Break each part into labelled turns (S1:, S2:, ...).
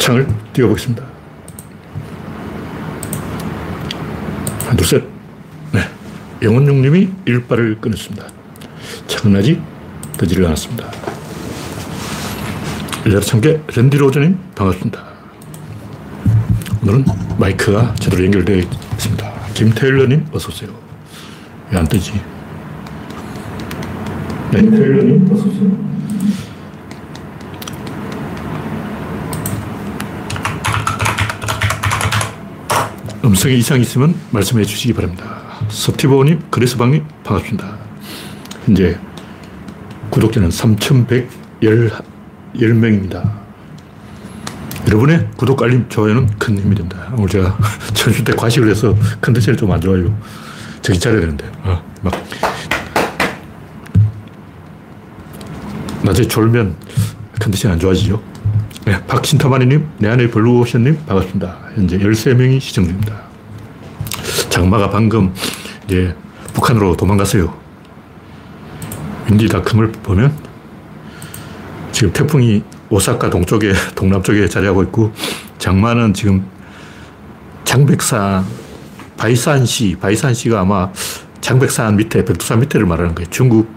S1: 창을 띄워보겠습니다. 하나, 둘, 셋. 네. 영원용님이 일발을 끊었습니다. 아직 뜨지를 않았습니다. 일자리 참깨 랜디 로저님 반갑습니다. 오늘은 마이크가 제대로 연결되어 있습니다. 김태일러님 어서오세요. 왜 안 뜨지? 네, 태일러님 어서오세요. 음성에 이상이 있으면 말씀해 주시기 바랍니다. 서티보님, 그레스방님, 반갑습니다. 현재 구독자는 3,110명입니다. 여러분의 구독, 알림, 좋아요는 큰 힘이 됩니다. 오늘 제가 천수 때 과식을 해서 컨디션이 좀 안 좋아요. 정신 차려야 되는데. 어, 막. 낮에 졸면 컨디션이 안 좋아지죠. 네, 박신타마니님, 내 안에 블루오션님, 반갑습니다. 현재 13명이 시청 중입니다. 장마가 방금 이제 북한으로 도망갔어요. 윈디닷컴을 보면 지금 태풍이 오사카 동쪽에, 동남쪽에 자리하고 있고, 장마는 지금 장백산, 바이산시, 바이산시가 아마 장백산 밑에, 백두산 밑에를 말하는 거예요. 중국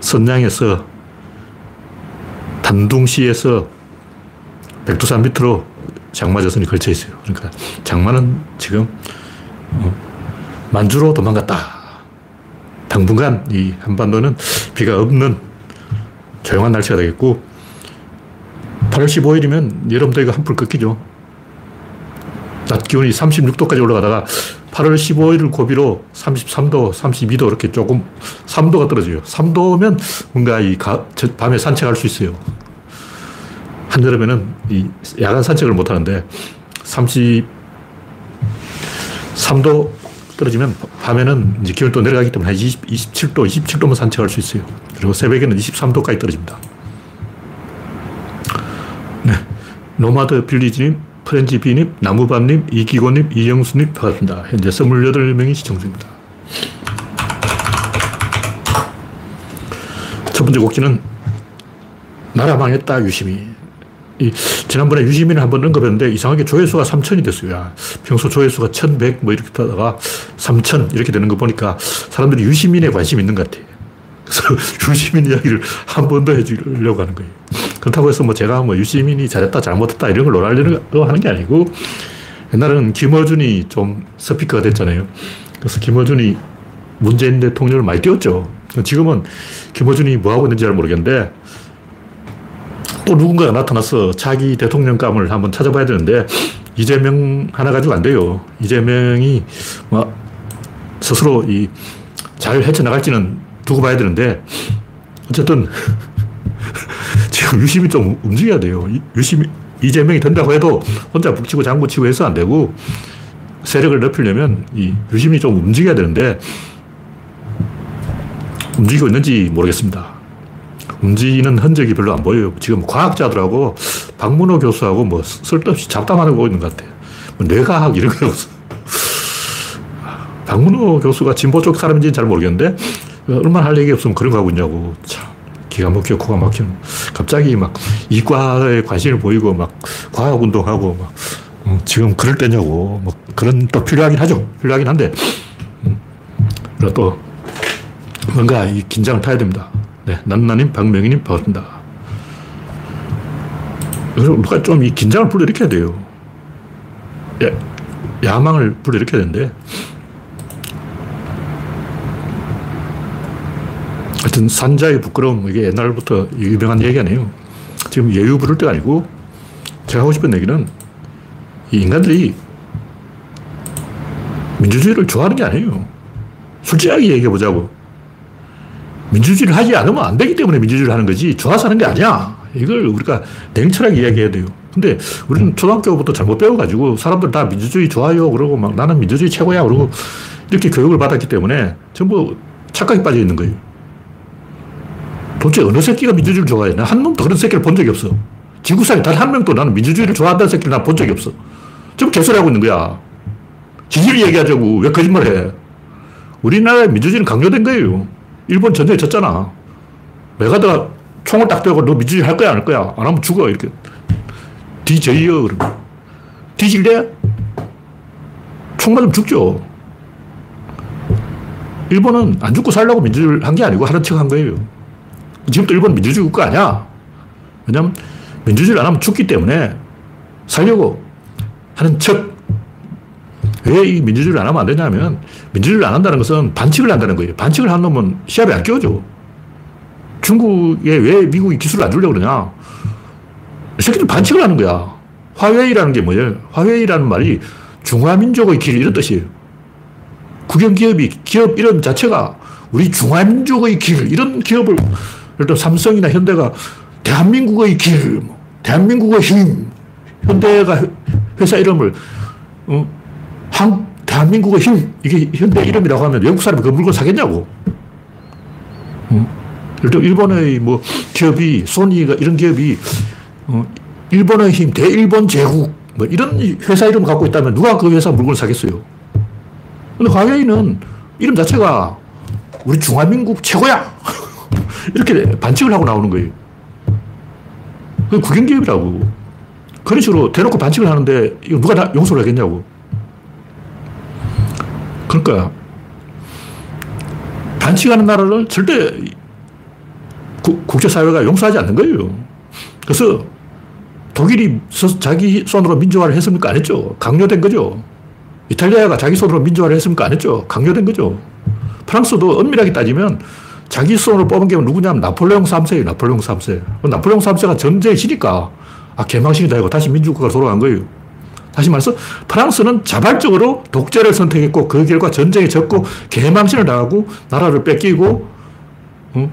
S1: 선양에서 단둥시에서 백두산 밑으로 장마저선이 걸쳐 있어요. 그러니까 장마는 지금 어, 만주로 도망갔다. 당분간 이 한반도는 비가 없는 조용한 날씨가 되겠고 8월 15일이면 여름더위가 한풀 꺾이죠. 낮 기온이 36도까지 올라가다가 8월 15일을 고비로 33도, 32도 이렇게 조금 3도가 떨어져요. 3도면 뭔가 이 가, 밤에 산책할 수 있어요. 한여름에는 이 야간 산책을 못 하는데 33도 떨어지면 밤에는 이제 기온이 또 내려가기 때문에 20, 27도, 27도만 산책할 수 있어요. 그리고 새벽에는 23도까지 떨어집니다. 네. 노마드 빌리지님, 프렌지비님, 나무밤님, 이기고님, 이영수님 반갑습니다. 현재 28명이 시청 중입니다. 첫 번째 곡지는 나라 망했다 유심히 이, 지난번에 유시민을 한번 언급했는데 이상하게 조회수가 3천이 됐어요. 야, 평소 조회수가 1100 뭐 이렇게 타다가 3000 이렇게 되는 거 보니까 사람들이 유시민에 관심이 있는 것 같아요. 그래서 유시민 이야기를 한 번 더 해주려고 하는 거예요. 그렇다고 해서 뭐 제가 뭐 유시민이 잘했다 잘못했다 이런 걸 논하려고 하는 게 아니고 옛날에는 김어준이 좀 스피커가 됐잖아요. 그래서 김어준이 문재인 대통령을 많이 띄웠죠. 지금은 김어준이 뭐 하고 있는지 잘 모르겠는데 또 누군가가 나타나서 자기 대통령감을 한번 찾아봐야 되는데 이재명 하나 가지고 안 돼요. 이재명이 뭐 스스로 이 잘 헤쳐나갈지는 두고 봐야 되는데 어쨌든 지금 유심히 좀 움직여야 돼요. 유심히 이재명이 된다고 해도 혼자 북치고 장구치고 해서 안 되고 세력을 넓히려면 이 유심히 좀 움직여야 되는데 움직이고 있는지 모르겠습니다. 움직이는 흔적이 별로 안 보여요. 지금 과학자들하고 박문호 교수하고 뭐 쓸데없이 잡담하고 있는 것 같아요. 뭐 뇌과학 이런 거. 박문호 교수가 진보 쪽 사람인지는 잘 모르겠는데 얼마나 할 얘기 없으면 그런 거 하고 있냐고. 참. 기가 막혀, 코가 막혀. 갑자기 막 이과에 관심을 보이고 막 과학 운동하고 막 음, 지금 그럴 때냐고. 뭐 그런 또 필요하긴 하죠. 필요하긴 한데. 음, 또 뭔가 이 긴장을 타야 됩니다. 네, 난나님, 박명희님 반갑습니다. 누가 좀 이 긴장을 불러일으켜야 돼요. 야, 야망을 불러일으켜야 되는데. 하여튼 산자의 부끄러움, 이게 옛날부터 유명한 얘기 아니에요. 지금 예유 부를 때가 아니고, 제가 하고 싶은 얘기는 이 인간들이 민주주의를 좋아하는 게 아니에요. 솔직하게 얘기해 보자고. 민주주의를 하지 않으면 안 되기 때문에 민주주의를 하는 거지 좋아서 하는 게 아니야. 이걸 우리가 냉철하게 이야기해야 돼요. 근데 우리는 초등학교부터 잘못 배워가지고 사람들 다 민주주의 좋아요. 그러고 막 나는 민주주의 최고야. 그러고 이렇게 교육을 받았기 때문에 전부 착각에 빠져 있는 거예요. 도대체 어느 새끼가 민주주의를 좋아해? 나 한 놈도 그런 새끼를 본 적이 없어. 지구상에 단 한 명도 나는 민주주의를 좋아한다는 새끼를 난 본 적이 없어. 좀 개소리하고 있는 거야. 진실을 얘기하자고. 왜 거짓말 해? 우리나라의 민주주의는 강조된 거예요. 일본 전쟁에 졌잖아. 메가드가 총을 딱 대고 너 민주주의 할 거야, 안 할 거야? 안 하면 죽어. 이렇게. 뒤져요. 그러면. 뒤질래? 총 맞으면 죽죠. 일본은 안 죽고 살려고 민주주의를 한 게 아니고 하는 척 한 거예요. 지금도 일본 민주주의 국가 아니야. 왜냐면 민주주의를 안 하면 죽기 때문에 살려고 하는 척. 왜 이 민주주의를 안 하면 안 되냐면 민주주의를 안 한다는 것은 반칙을 한다는 거예요. 반칙을 한 놈은 시합에 안 끼워줘. 중국에 왜 미국이 기술을 안 주려고 그러냐. 이 새끼들 반칙을 하는 거야. 화웨이라는 게 뭐예요? 화웨이라는 말이 중화민족의 길 이런 뜻이에요. 국영기업이 기업 이름 자체가 우리 중화민족의 길 이런 기업을 예를 삼성이나 현대가 대한민국의 길, 뭐 대한민국의 힘, 현대가 회사 이름을 어, 한 대한민국의 힘 이게 현대 이름이라고 하면 외국 사람이 그 물건 사겠냐고. 어? 예를 들어 일본의 뭐 기업이 소니가 이런 기업이 어, 일본의 힘 대일본 제국 뭐 이런 회사 이름 갖고 있다면 누가 그 회사 물건을 사겠어요? 근데 화웨이는 이름 자체가 우리 중화민국 최고야! 이렇게 반칙을 하고 나오는 거예요. 그 국영기업이라고. 그런 식으로 대놓고 반칙을 하는데 이거 누가 다 용서를 하겠냐고. 그러니까 반칙하는 나라를 절대 국제사회가 용서하지 않는 거예요. 그래서 독일이 자기 손으로 민주화를 했습니까? 안 했죠. 강요된 거죠. 이탈리아가 자기 손으로 민주화를 했습니까? 안 했죠. 강요된 거죠. 프랑스도 엄밀하게 따지면 자기 손으로 뽑은 게 누구냐면 나폴레옹 3세예요. 나폴레옹 3세. 나폴레옹 3세가 전쟁에 지니까 아, 개망신이다 이고 다시 민주국가로 돌아간 거예요. 다시 말해서 프랑스는 자발적으로 독재를 선택했고 그 결과 전쟁에 졌고 개망신을 당하고 나라를 뺏기고 어?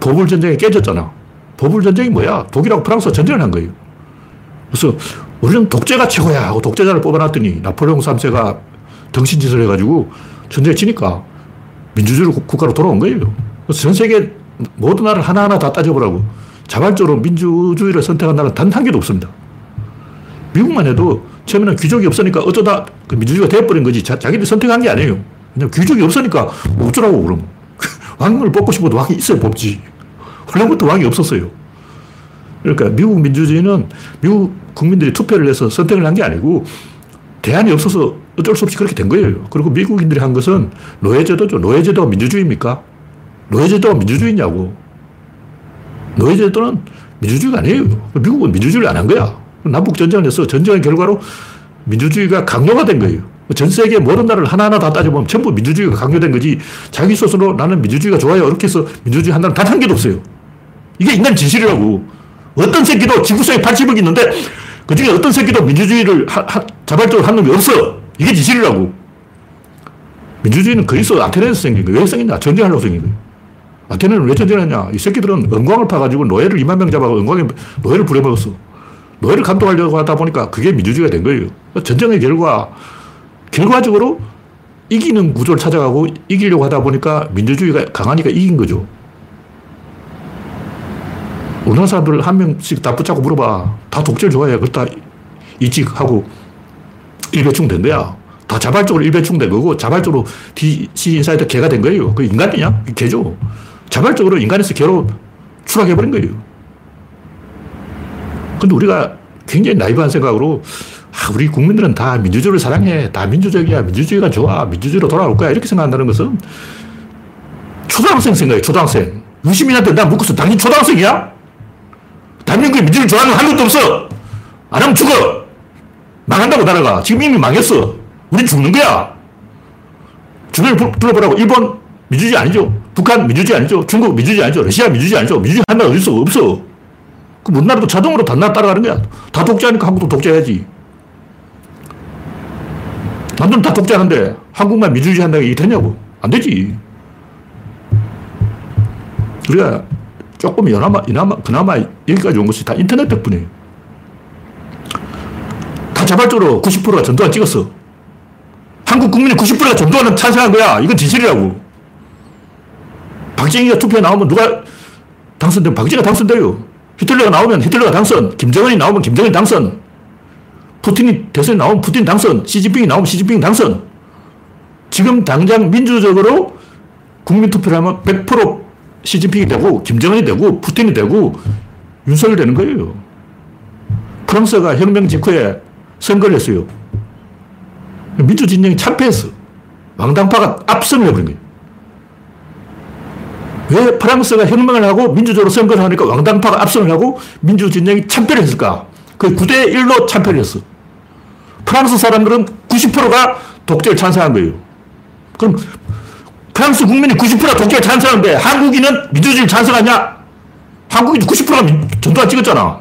S1: 보불 전쟁에 깨졌잖아. 보불 전쟁이 뭐야? 독일하고 프랑스가 전쟁을 한 거예요. 그래서 우리는 독재가 최고야 하고 독재자를 뽑아놨더니 나폴레옹 3세가 덩신짓을 해가지고 전쟁에 치니까 민주주의 국가로 돌아온 거예요. 전 세계 모든 나라를 하나하나 다 따져보라고. 자발적으로 민주주의를 선택한 나라는 단 한 개도 없습니다. 미국만 해도 처음에는 귀족이 없으니까 어쩌다 그 민주주의가 되어버린 거지. 자, 기들이 선택한 게 아니에요. 그냥 귀족이 없으니까 어쩌라고 그럼. 왕을 뽑고 싶어도 왕이 있어야 뽑지. 원래부터 왕이 없었어요. 그러니까 미국 민주주의는 미국 국민들이 투표를 해서 선택을 한 게 아니고 대안이 없어서 어쩔 수 없이 그렇게 된 거예요. 그리고 미국인들이 한 것은 노예제도죠. 노예제도가 민주주의입니까? 노예제도가 민주주의냐고. 노예제도는 민주주의가 아니에요. 미국은 민주주의를 안 한 거야. 남북전쟁을 해서 전쟁의 결과로 민주주의가 강요가 된 거예요. 전 세계 모든 나라를 하나하나 다 따져보면 전부 민주주의가 강요된 거지 자기 스스로 나는 민주주의가 좋아요. 이렇게 해서 민주주의 한다는 단 한 개도 없어요. 이게 인간 진실이라고. 어떤 새끼도 지구상에 80억 있는데 그 중에 어떤 새끼도 민주주의를 하, 하, 자발적으로 한 놈이 없어. 이게 진실이라고. 민주주의는 그리스 아테네에서 생긴 거예요. 왜 생겼냐? 전쟁하려고 생긴 거예요. 아테네는 왜 전쟁했냐? 이 새끼들은 은광을 파가지고 노예를 2만 명 잡아서 은광에 노예를 부려먹었어. 노예를 감독하려고 하다 보니까 그게 민주주의가 된 거예요. 전쟁의 결과, 결과적으로 이기는 구조를 찾아가고 이기려고 하다 보니까 민주주의가 강하니까 이긴 거죠. 우리나라 사람들 한 명씩 다 붙잡고 물어봐. 다 독재를 좋아해. 그다 이직하고 일베충 된 거야. 다 자발적으로 일베충 된 거고 자발적으로 DC Inside 개가 된 거예요. 그 인간이냐? 개죠. 자발적으로 인간에서 개로 추락해버린 거예요. 근데 우리가 굉장히 나이브한 생각으로 아, 우리 국민들은 다 민주주의를 사랑해. 다 민주적이야. 민주주의가 좋아. 민주주의로 돌아올 거야. 이렇게 생각한다는 것은 초등학생 생각이에요. 초등학생. 유시민한테 나 묻고서 당신 초등학생이야? 대한민국에 민주주의 좋아하는 한 명도 없어. 안 하면 죽어. 망한다고 나라가. 지금 이미 망했어. 우린 죽는 거야. 주변을 둘러보라고. 일본 민주주의 아니죠. 북한 민주주의 아니죠. 중국 민주주의 아니죠. 러시아 민주주의 아니죠. 민주주의 한 나라 어디 있어? 없어. 그 문나라도 자동으로 단나 따라가는 거야. 다 독재하니까 한국도 독재해야지. 남들은 다 독재하는데 한국만 민주주의 한다고 이게 되냐고. 안 되지. 우리가 조금 이나마, 이나마, 그나마 여기까지 온 것이 다 인터넷 덕분이에요. 다 자발적으로 90%가 전두환 찍었어. 한국 국민의 90%가 전두환을 찬성한 거야. 이건 진실이라고. 박정희가 투표에 나오면 누가 당선되면 박정희가 당선돼요. 히틀러가 나오면 히틀러가 당선. 김정은이 나오면 김정은이 당선. 푸틴이 대선에 나오면 푸틴 당선. 시진핑이 나오면 시진핑 당선. 지금 당장 민주적으로 국민 투표를 하면 100% 시진핑이 되고, 김정은이 되고, 푸틴이 되고, 윤석열이 되는 거예요. 프랑스가 혁명 직후에 선거를 했어요. 민주진영이 참패했어. 왕당파가 압승을 해버린 거예요. 왜 프랑스가 혁명을 하고 민주적으로 선거를 하니까 왕당파가 압승을 하고 민주진영이 참패를 했을까? 그 9대 1로 참패를 했어. 프랑스 사람들은 90%가 독재를 찬성한 거예요. 그럼 프랑스 국민이 90%가 독재를 찬성하는데 한국인은 민주주의를 찬성하냐? 한국인 90%가 전두환 찍었잖아.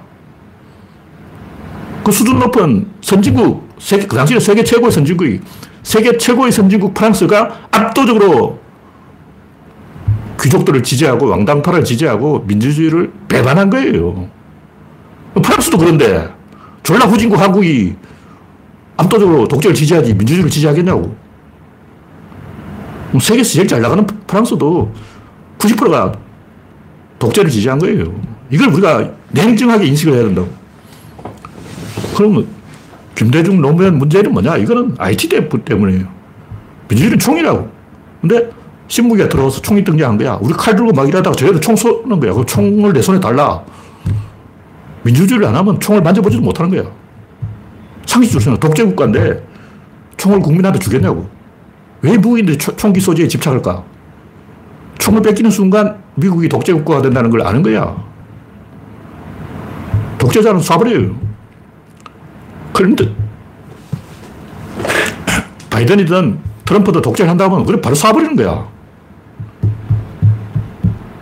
S1: 그 수준 높은 선진국, 세계, 그 당시에 세계 최고의 선진국이, 세계 최고의 선진국 프랑스가 압도적으로 귀족들을 지지하고 왕당파를 지지하고 민주주의를 배반한 거예요. 프랑스도 그런데 졸라 후진국 한국이 압도적으로 독재를 지지하지 민주주의를 지지하겠냐고. 세계에서 제일 잘 나가는 프랑스도 90%가 독재를 지지한 거예요. 이걸 우리가 냉정하게 인식을 해야 된다고. 그러면 김대중 노무현 문제는 뭐냐? 이거는 IT 때문이에요. 민주주의는 총이라고. 근데 신무기가 들어와서 총이 등장한 거야. 우리 칼 들고 막 일하다가 저희도 총 쏘는 거야. 그 총을 내 손에 달라. 민주주의를 안 하면 총을 만져보지도 못하는 거야. 상식적으로 독재국가인데 총을 국민한테 주겠냐고. 왜 미국인들이 총기 소지에 집착할까? 총을 뺏기는 순간 미국이 독재국가가 된다는 걸 아는 거야. 독재자는 쏴버려요. 그런데 바이든이든 트럼프도 독재를 한다면 그래 바로 쏴버리는 거야.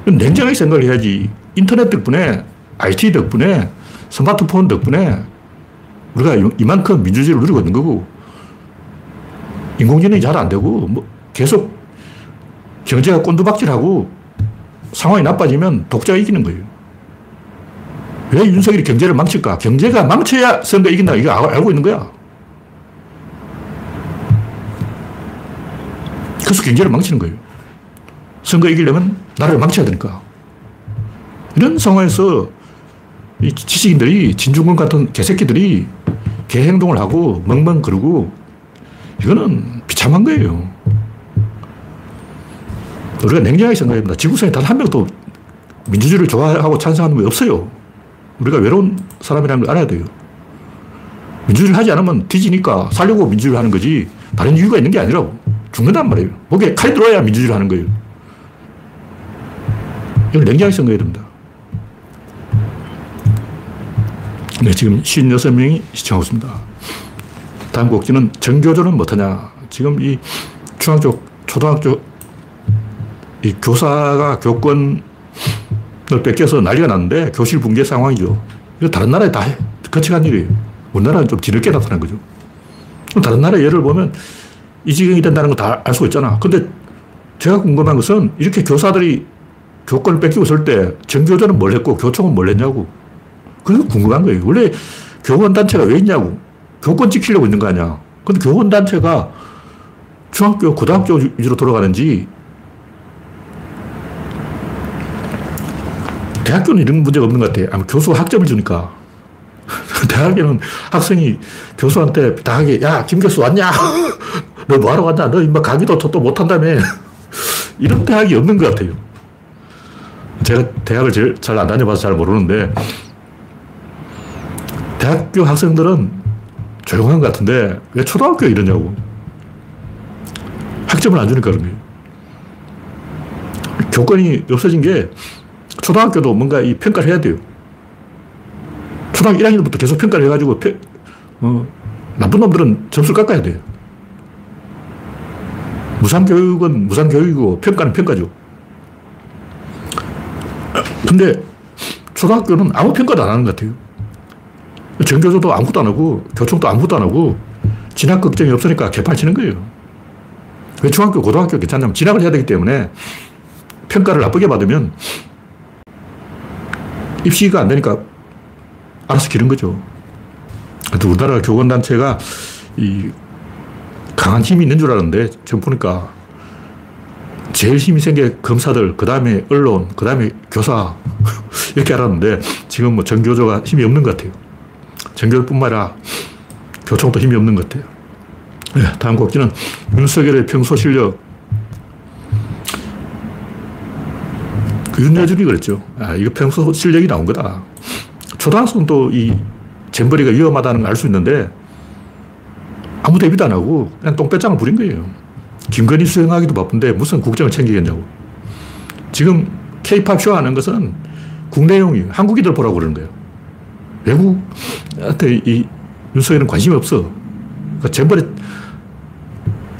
S1: 냉정하게 생각을 해야지. 인터넷 덕분에, IT 덕분에, 스마트폰 덕분에 우리가 이만큼 민주주의를 누리고 있는 거고, 인공지능이 잘 안 되고, 뭐 계속 경제가 꼰두박질하고 상황이 나빠지면 독자가 이기는 거예요. 왜 윤석열이 경제를 망칠까? 경제가 망쳐야 선거 이긴다. 이거 알고 있는 거야. 그래서 경제를 망치는 거예요. 선거 이기려면 나라를 망쳐야 되니까. 이런 상황에서 이 지식인들이 진중권 같은 개새끼들이 개행동을 하고 멍멍거리고 이거는 비참한 거예요. 우리가 냉정하게 생각해봅니다. 지구상에 단 한 명도 민주주의를 좋아하고 찬성하는 게 없어요. 우리가 외로운 사람이라는 걸 알아야 돼요. 민주주의를 하지 않으면 뒤지니까 살려고 민주주의를 하는 거지 다른 이유가 있는 게 아니라고. 죽는단 말이에요. 목에 칼이 들어야 민주주의를 하는 거예요. 이걸 냉정하게 생각해야 됩니다. 네, 지금 56명이 시청하고 있습니다. 다음 곡지는 정교조는 못하냐. 지금 이 중학교, 초등학교 이 교사가 교권을 뺏겨서 난리가 났는데 교실 붕괴 상황이죠. 이거 다른 나라에 다 거쳐간 일이에요. 우리나라는 좀 뒤늦게 나타난 거죠. 다른 나라 예를 보면 이 지경이 된다는 거 다 알 수가 있잖아. 근데 제가 궁금한 것은 이렇게 교사들이 교권을 뺏기고 있을 때 정교조는 뭘 했고 교총은 뭘 했냐고. 그게 궁금한 거예요. 원래 교원단체가 왜 있냐고. 교권 지키려고 있는 거 아니야. 근데 교원단체가 중학교, 고등학교 위주로 돌아가는지 대학교는 이런 문제가 없는 것 같아. 아마 교수가 학점을 주니까. 대학에는 학생이 교수한테 당하게, 야, 김 교수 왔냐? 너 뭐하러 왔냐? 너 임마 강의도 또 못한다며. 이런 대학이 없는 것 같아요. 제가 대학을 잘 안 다녀봐서 잘 모르는데, 대학교 학생들은 조용한 것 같은데, 왜 초등학교에 이러냐고. 학점을 안 주니까 그런 거예요. 교권이 없어진 게, 초등학교도 뭔가 이 평가를 해야 돼요. 초등학교 1학년부터 계속 평가를 해가지고, 어, 나쁜 놈들은 점수를 깎아야 돼요. 무상교육은 무상교육이고 평가는 평가죠. 근데 초등학교는 아무 평가도 안 하는 것 같아요. 정교조도 아무것도 안 하고 교총도 아무것도 안 하고 진학 걱정이 없으니까 개판 치는 거예요. 왜 중학교, 고등학교 괜찮냐면 진학을 해야 되기 때문에 평가를 나쁘게 받으면 입시가 안 되니까 알아서 기른 거죠. 우리나라 교권단체가 이 강한 힘이 있는 줄 알았는데 지금 보니까 제일 힘이 생게 검사들, 그 다음에 언론, 그 다음에 교사 이렇게 알았는데 지금 뭐 정교조가 힘이 없는 것 같아요. 정교조뿐만 아니라 교총도 힘이 없는 것 같아요. 네, 다음 곡지는 윤석열의 평소 실력. 그 윤여준이 그랬죠. 아, 이거 평소 실력이 나온 거다. 초등학생도 이 잼버리가 위험하다는 걸 알 수 있는데 아무 대비도 안 하고 그냥 똥배짱을 부린 거예요. 김건희 수행하기도 바쁜데 무슨 국정을 챙기겠냐고. 지금 케이팝 쇼 하는 것은 국내용이 한국인들 보라고 그러는 거예요. 외국한테 이 윤석열은 관심이 없어. 그러니까 잼버리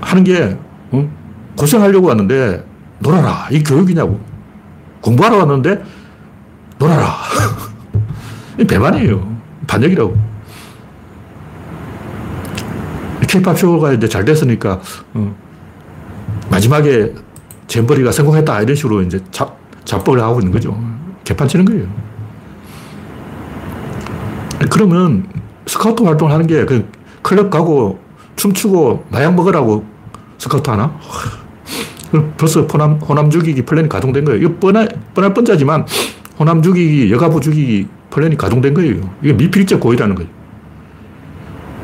S1: 하는 게 어? 고생하려고 왔는데 놀아라. 이 교육이냐고. 공부하러 왔는데 놀아라. 이 배반이에요. 반역이라고. 케이팝 쇼가 이제 잘 됐으니까, 어, 마지막에 잼버리가 성공했다. 이런 식으로 이제 잡, 잡법을 하고 있는 거죠. 개판 치는 거예요. 그러면 스카우트 활동을 하는 게그 클럽 가고 춤추고 마약 먹으라고 스카우트 하나? 벌써 호남, 호남 죽이기 플랜이 가동된 거예요. 이거 뻔할, 뻔할 뻔자지만 호남 죽이기, 여가부 죽이기 플랜이 가동된 거예요. 이게 미필적 고의라는 거예요.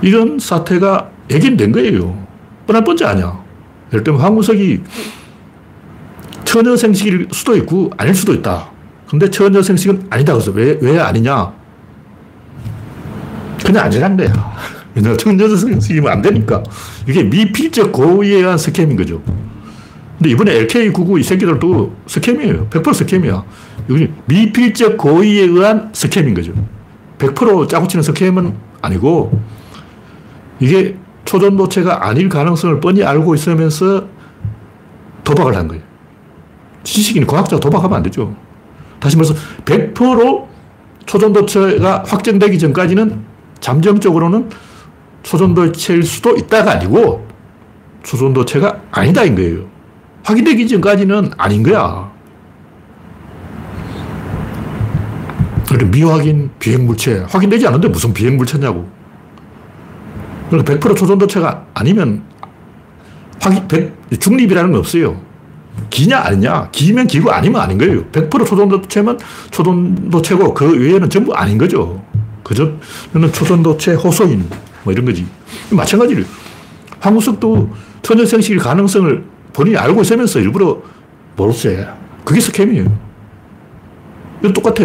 S1: 이런 사태가 예견된 거예요. 뻔할 뻔자 아니야. 예를 들면 황우석이 처녀 생식일 수도 있고 아닐 수도 있다. 근데 처녀 생식은 아니다. 그래서 왜, 왜 아니냐? 그냥 안전한 거야. 처녀생식이면 안 되니까. 이게 미필적 고의에 의한 scam인 거죠. 근데 이번에 LK99 이 새끼들도 scam이에요. 100% scam이야. 여기 미필적 고의에 의한 scam인 거죠. 100% 짜고 치는 scam은 아니고 이게 초전도체가 아닐 가능성을 뻔히 알고 있으면서 도박을 한 거예요. 지식인 과학자가 도박하면 안 되죠. 다시 말해서 100% 초전도체가 확정되기 전까지는 잠정적으로는 초전도체일 수도 있다가 아니고 초전도체가 아니다인 거예요. 확인되기 전까지는 아닌 거야. 미확인 비행물체. 확인되지 않는데 무슨 비행물체냐고. 그러니까 100% 초전도체가 아니면 확인, 100, 중립이라는 건 없어요. 기냐 아니냐. 기면 기고 아니면 아닌 거예요. 100% 초전도체면 초전도체고 그 외에는 전부 아닌 거죠. 그저 는 초전도체 호소인 뭐 이런 거지. 마찬가지로 황우석도 천연생식일 가능성을 본인이 알고 있으면서 일부러 모르세. 그게 스캠이에요. 이거 똑같아.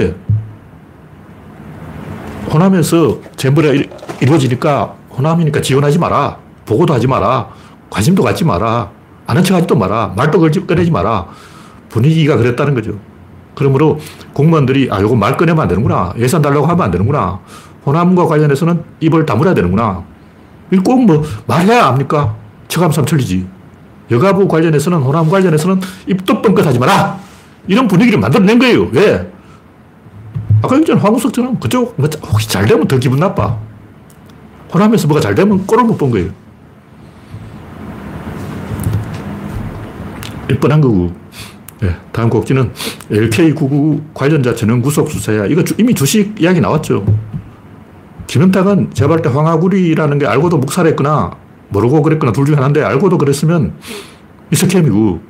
S1: 호남에서 잼버리가 이루어지니까 호남이니까 지원하지 마라. 보고도 하지 마라. 관심도 갖지 마라. 아는 척 하지도 마라. 말도 꺼내지 마라. 분위기가 그랬다는 거죠. 그러므로 공무원들이 아, 요거 말 꺼내면 안 되는구나. 예산 달라고 하면 안 되는구나. 호남과 관련해서는 입을 다물어야 되는구나. 꼭뭐 말해야 압니까? 처감삼 틀리지. 여가부 관련해서는 호남 관련해서는 입도 뻥끗 하지 마라. 이런 분위기를 만들어낸 거예요. 왜? 아까 얘기했 황우석처럼 그쪽 뭐 혹시 잘 되면 더 기분 나빠. 호남에서 뭐가 잘 되면 꼴을 못 본 거예요. 뻔한 거고. 네, 다음 곡지는 LK99 관련자 전원 구속 수사야. 이거 이미 주식 이야기 나왔죠. 김현탁은 제발 때 황하구리라는 게 알고도 묵살했거나 모르고 그랬거나 둘 중에 하나인데 알고도 그랬으면 이 스캠이고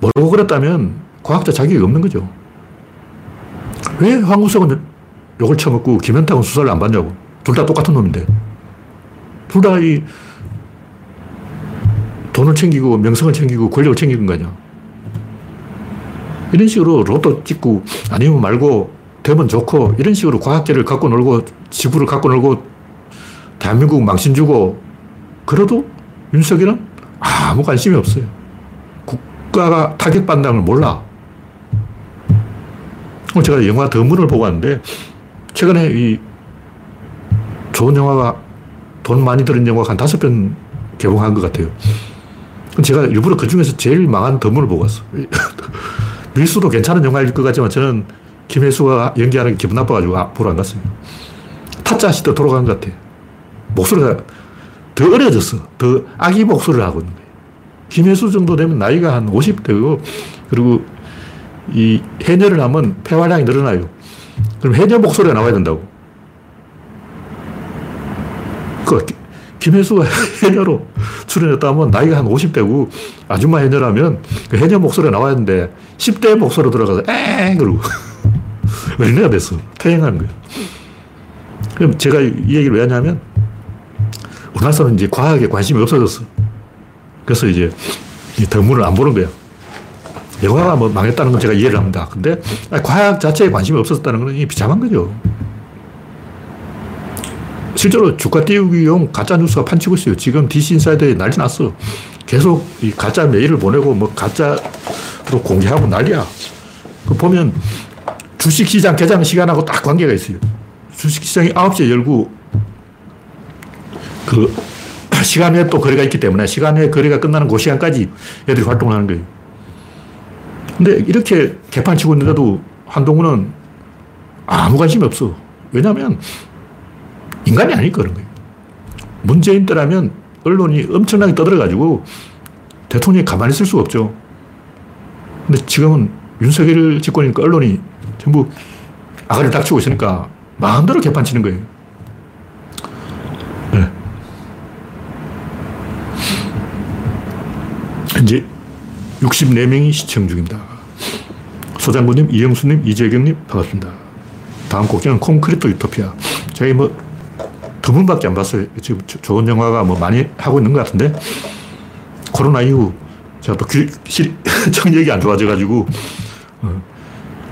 S1: 모르고 그랬다면 과학자 자격이 없는 거죠. 왜 황우석은 욕을 쳐먹고 김현탁은 수사를 안 받냐고. 둘 다 똑같은 놈인데. 둘 다 이 돈을 챙기고 명성을 챙기고 권력을 챙기는 거 아니야. 이런 식으로 로또 찍고 아니면 말고 되면 좋고 이런 식으로 과학계를 갖고 놀고 지구를 갖고 놀고 대한민국 망신 주고 그래도 윤석열은 아무 관심이 없어요. 국가가 타격받는다는 걸 몰라. 제가 영화 더문을 보고 왔는데 최근에 이 좋은 영화가 돈 많이 들은 영화가 한 다섯 편 개봉한 것 같아요. 제가 일부러 그 중에서 제일 망한 더문을 보고 왔어. 밀수도 괜찮은 영화일 것 같지만 저는 김혜수가 연기하는 게 기분 나빠가지고 아, 보러 안 갔어요. 타짜 시대 돌아간 것 같아. 목소리가 더 어려졌어. 더 아기 목소리를 하고 있는 거예요. 김혜수 정도 되면 나이가 한 50대고, 그리고 이 해녀를 하면 폐활량이 늘어나요. 그럼 해녀 목소리가 나와야 된다고. 그 김혜수가 해녀로 출연했다면 나이가 한 50대고 아줌마 해녀라면 그 해녀 목소리가 나와야 하는데 10대 목소리로 들어가서 에 그러고 어린애가 됐어. 퇴행하는 거예요. 그럼 제가 이 얘기를 왜 하냐면 우리나라 사람은 이제 과학에 관심이 없어졌어. 그래서 이제 이 덕문을 안 보는 거야. 영화가 뭐 망했다는 건 제가 이해를 합니다. 근데 과학 자체에 관심이 없었다는 건 비참한 거죠. 실제로 주가 띄우기용 가짜 뉴스가 판치고 있어요. 지금 DC 인사이드에 난리 났어. 계속 이 가짜 메일을 보내고 뭐 가짜로 공개하고 난리야. 그 보면 주식시장 개장 시간하고 딱 관계가 있어요. 주식시장이 9시에 열고 그 시간에 또 거래가 있기 때문에 시간에 거래가 끝나는 그 시간까지 애들이 활동을 하는 거예요. 근데 이렇게 개판 치고 있는데도 한동훈은 아무 관심이 없어. 왜냐하면 인간이 아니까 그런 거예요. 문재인 때라면 언론이 엄청나게 떠들어가지고 대통령이 가만히 있을 수가 없죠. 근데 지금은 윤석열 집권이니까 언론이 전부 아가리를 닥치고 있으니까 마음대로 개판 치는 거예요. 네. 현재 64명이 시청 중입니다. 소장군님, 이영수님, 이재경님, 반갑습니다. 다음 곡지는 콘크리트 유토피아. 저희 뭐 드문밖에 안 봤어요. 지금 좋은 영화가 뭐 많이 하고 있는 것 같은데 코로나 이후 제가 또 귀, 실, 청력이 안 좋아져가지고 어,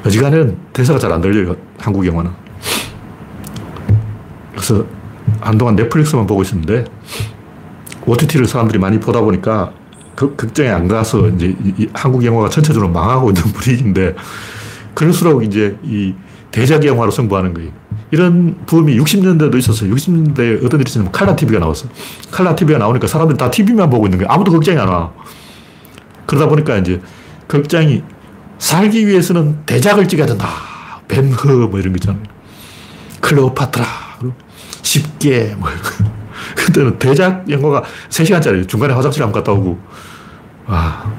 S1: 어지간해는 대사가 잘 안 들려요. 한국 영화는. 그래서 한동안 넷플릭스만 보고 있었는데 OTT를 사람들이 많이 보다 보니까 그 극장에 안 가서 이제 이, 한국 영화가 전체적으로 망하고 있는 분위기인데 그럴수록 이제 이 대작 영화로 승부하는 거예요. 이런 부음이 60년대도 있었어요. 60년대에 어떤 일이 있었냐면 칼라 TV가 나왔어. 칼라 TV가 나오니까 사람들이 다 TV만 보고 있는 거예요. 아무도 극장이 안 와. 그러다 보니까 이제 극장이 살기 위해서는 대작을 찍어야 된다. 벤허 뭐 이런 거 있잖아요. 클레오파트라. 쉽게 뭐 그때는 대작 영화가 3시간짜리 중간에 화장실 한번 갔다 오고 와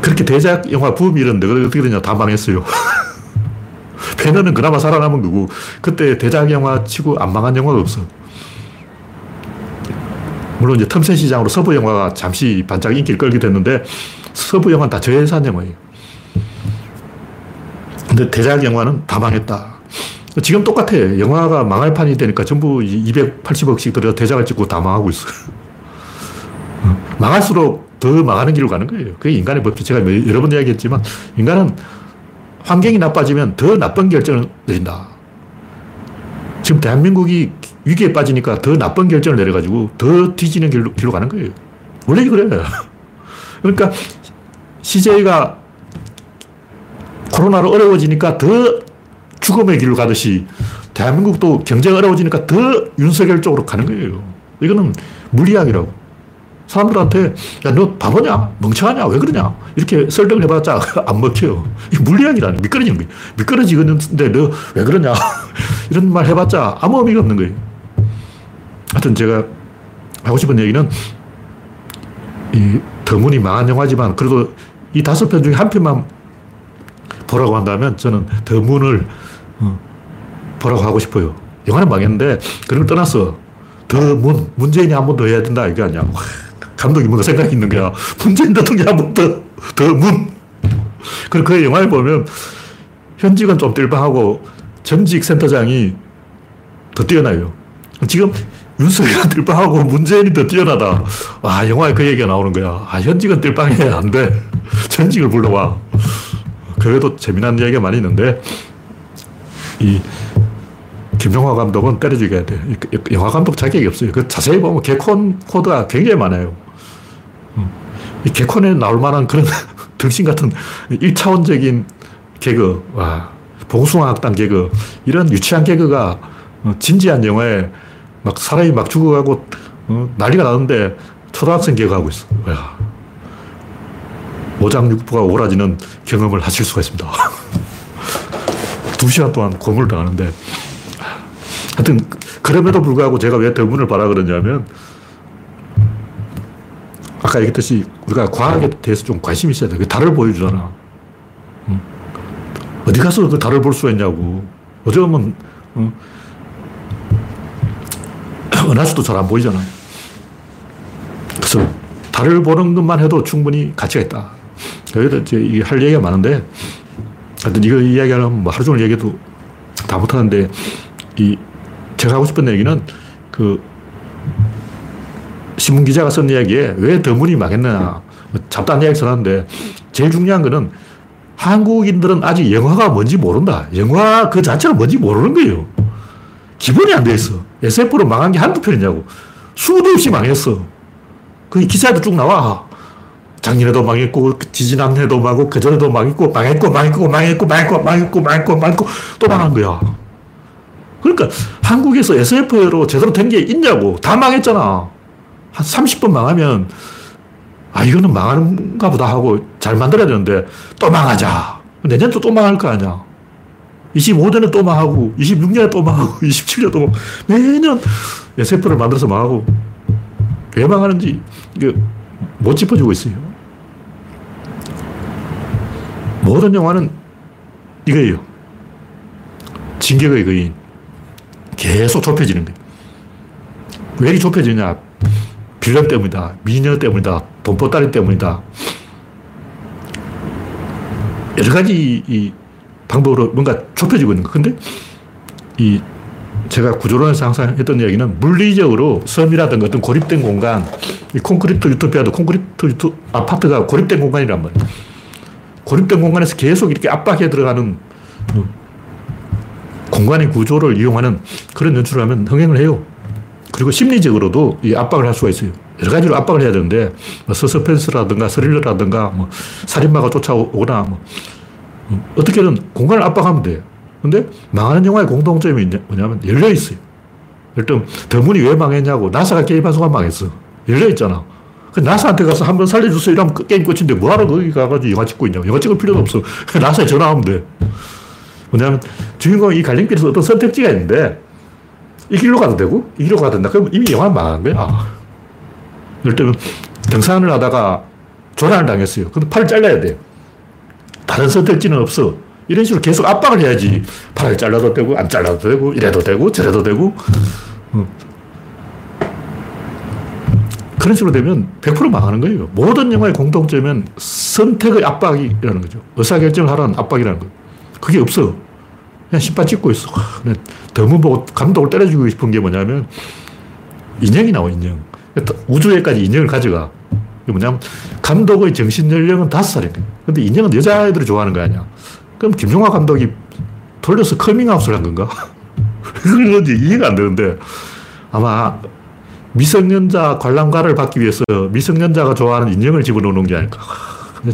S1: 그렇게 대작 영화 부음이 일었는데 어떻게 되냐 다 망했어요. 패너는 그나마 살아남은 거고 그때 대작 영화 치고 안 망한 영화가 없어. 물론 이제 틈새 시장으로 서부 영화가 잠시 반짝 인기를 끌게 됐는데 서부 영화는 다 저예산 영화예요. 근데 대작 영화는 다 망했다. 지금 똑같아. 영화가 망할 판이 되니까 전부 280억씩 들여 대작을 찍고 다 망하고 있어. 망할수록 더 망하는 길로 가는 거예요. 그게 인간의 법칙. 제가 여러 번 이야기했지만 인간은 환경이 나빠지면 더 나쁜 결정을 내린다. 지금 대한민국이 위기에 빠지니까 더 나쁜 결정을 내려가지고 더 뒤지는 길로, 길로 가는 거예요. 원래 그래. 그러니까 CJ가 코로나로 어려워지니까 더 죽음의 길로 가듯이 대한민국도 경제가 어려워지니까 더 윤석열 쪽으로 가는 거예요. 이거는 물리학이라고. 사람들한테 야, 너 바보냐? 멍청하냐? 왜 그러냐? 이렇게 설득을 해봤자 안 먹혀요. 이 물리학이라는 미끄러지는 거예요. 미끄러지는데 너 왜 그러냐? 이런 말 해봤자 아무 의미가 없는 거예요. 하여튼 제가 하고 싶은 얘기는 이 더문이 망한 영화지만 그래도 이 다섯 편 중에 한 편만 보라고 한다면 저는 더문을 어, 보라고 하고 싶어요. 영화는 망했는데 그런 걸 떠나서 더문, 문재인이 한 번 더 해야 된다 이게 아니야. 감독이 뭔가 생각이 있는 거야. 문재인 대통령 한번 더, 더 문. 그리고 그 영화를 보면 현직은 좀 뜰방하고 전직 센터장이 더 뛰어나요. 지금 윤석열 뜰방하고 문재인이 더 뛰어나다. 와, 영화에 그 얘기가 나오는 거야. 아, 현직은 뜰방해. 안 돼. 전직을 불러와. 그래도 재미난 이야기가 많이 있는데, 이, 김용화 감독은 때려주게 돼. 영화 감독 자격이 없어요. 그 자세히 보면 개콘 코드가 굉장히 많아요. 이 개콘에 나올 만한 그런 등신 같은 1차원적인 개그, 와, 봉숭아학당 개그, 이런 유치한 개그가 어, 진지한 영화에 막 사람이 막 죽어가고 어, 난리가 나는데 초등학생 개그하고 있어. 와. 오장육부가 오라지는 경험을 하실 수가 있습니다. 두 시간 동안 고문을 당하는데. 하여튼, 그럼에도 불구하고 제가 왜 대문을 바라 그러냐면, 아까 얘기했듯이 우리가 과학에 대해서 좀 관심이 있어야 돼. 그 달을 보여주잖아. 응? 어디 가서 그 달을 볼 수가 있냐고. 어쩌면, 응? 은하수도 잘 안 보이잖아요. 그래서 달을 보는 것만 해도 충분히 가치가 있다. 여기다 이제 할 얘기가 많은데, 하여튼 이거 이야기하면 뭐 하루 종일 얘기해도 다 못하는데, 이, 제가 하고 싶은 얘기는 그 신문 기자가 쓴 이야기에 왜 더문이 망했느냐. 잡다한 이야기 써놨는데 제일 중요한 거는 한국인들은 아직 영화가 뭔지 모른다. 영화 그 자체가 뭔지 모르는 거예요. 기본이 안 돼 있어. SF로 망한 게 한두 편이냐고. 수도 없이 망했어. 그 기사에도 쭉 나와. 작년에도 망했고, 지지난해도 망하고, 그전에도 망했고, 망했고, 망했고, 망했고, 망했고, 망했고, 망했고, 망했고, 또 망한 거야. 그러니까 한국에서 SF로 제대로 된 게 있냐고. 다 망했잖아. 한 30번 망하면, 아, 이거는 망하는가 보다 하고 잘 만들어야 되는데, 또 망하자. 내년도 또 망할 거 아니야. 25년에 또 망하고, 26년에 또 망하고, 27년에 또 망하고, 매년 SF를 만들어서 망하고, 왜 망하는지, 이게 못 짚어주고 있어요. 모든 영화는 이거예요. 진격의 거인. 계속 좁혀지는 거예요. 왜 이렇게 좁혀지냐? 빌런 때문이다. 미녀 때문이다. 돈보따리 때문이다. 여러 가지 이 방법으로 뭔가 좁혀지고 있는 거. 근데 이 제가 구조론에서 항상 했던 이야기는 물리적으로 섬이라든가 어떤 고립된 공간, 이 콘크리트 유토피아도 콘크리트 유토, 아파트가 고립된 공간이란 말이에요. 고립된 공간에서 계속 이렇게 압박해 들어가는 공간의 구조를 이용하는 그런 연출을 하면 흥행을 해요. 그리고 심리적으로도 이 압박을 할 수가 있어요. 여러 가지로 압박을 해야 되는데, 뭐 서스펜스라든가 스릴러라든가, 뭐 살인마가 쫓아오거나, 뭐 어떻게든 공간을 압박하면 돼. 근데 망하는 영화의 공통점이 뭐냐면 열려 있어요. 일단 더문이 왜 망했냐고 나사가 게임한 순간 망했어. 열려 있잖아. 그 나사한테 가서 한번 살려주세요 이러면 그 게임 끝인데 뭐하러 거기 가가지고 영화 찍고 있냐고. 영화 찍을 필요도 없어. 나사에 전화하면 돼. 뭐냐면 주인공이 이 갈림길에서 어떤 선택지가 있는데 이 길로 가도 되고 이 길로 가도 된다. 그럼 이미 영화 망한 거야. 예를 들면 등산을 하다가 조난을 당했어요. 근데 팔을 잘라야 돼. 다른 선택지는 없어. 이런 식으로 계속 압박을 해야지. 팔을 잘라도 되고, 안 잘라도 되고, 이래도 되고, 저래도 되고. 어. 그런 식으로 되면 100% 망하는 거예요. 모든 영화의 공통점은 선택의 압박이라는 거죠. 의사결정을 하라는 압박이라는 거 그게 없어. 그냥 심판 찍고 있어. 더문 보고 감독을 때려주고 싶은 게 뭐냐면 인형이 나와, 인형. 우주에까지 인형을 가져가. 이게 뭐냐면 감독의 정신 연령은 다섯 살인 거야. 근데 인형은 여자애들이 좋아하는 거 아니야. 그럼 김용화 감독이 돌려서 커밍아웃을 한 건가? 그건 이해가 안 되는데 아마 미성년자 관람가를 받기 위해서 미성년자가 좋아하는 인형을 집어넣는 게 아닐까.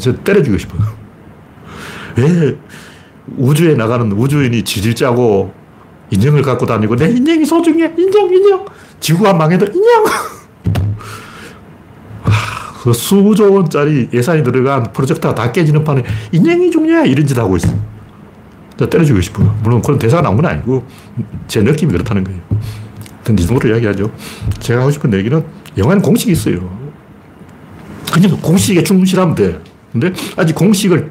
S1: 저 때려주고 싶어요. 왜 우주에 나가는 우주인이 질질 짜고 인형을 갖고 다니고 내 인형이 소중해. 인형, 인형. 지구가 망해도 인형. 그 수조 원짜리 예산이 들어간 프로젝터가 다 깨지는 판에 인형이 중요해. 이런 짓 하고 있어. 때려주고 싶어요. 물론 그런 대사가 나온 건 아니고 제 느낌이 그렇다는 거예요. 이 정도로 이야기하죠. 제가 하고 싶은 얘기는 영화는 공식이 있어요. 그냥 공식에 충실하면 돼. 근데 아직 공식을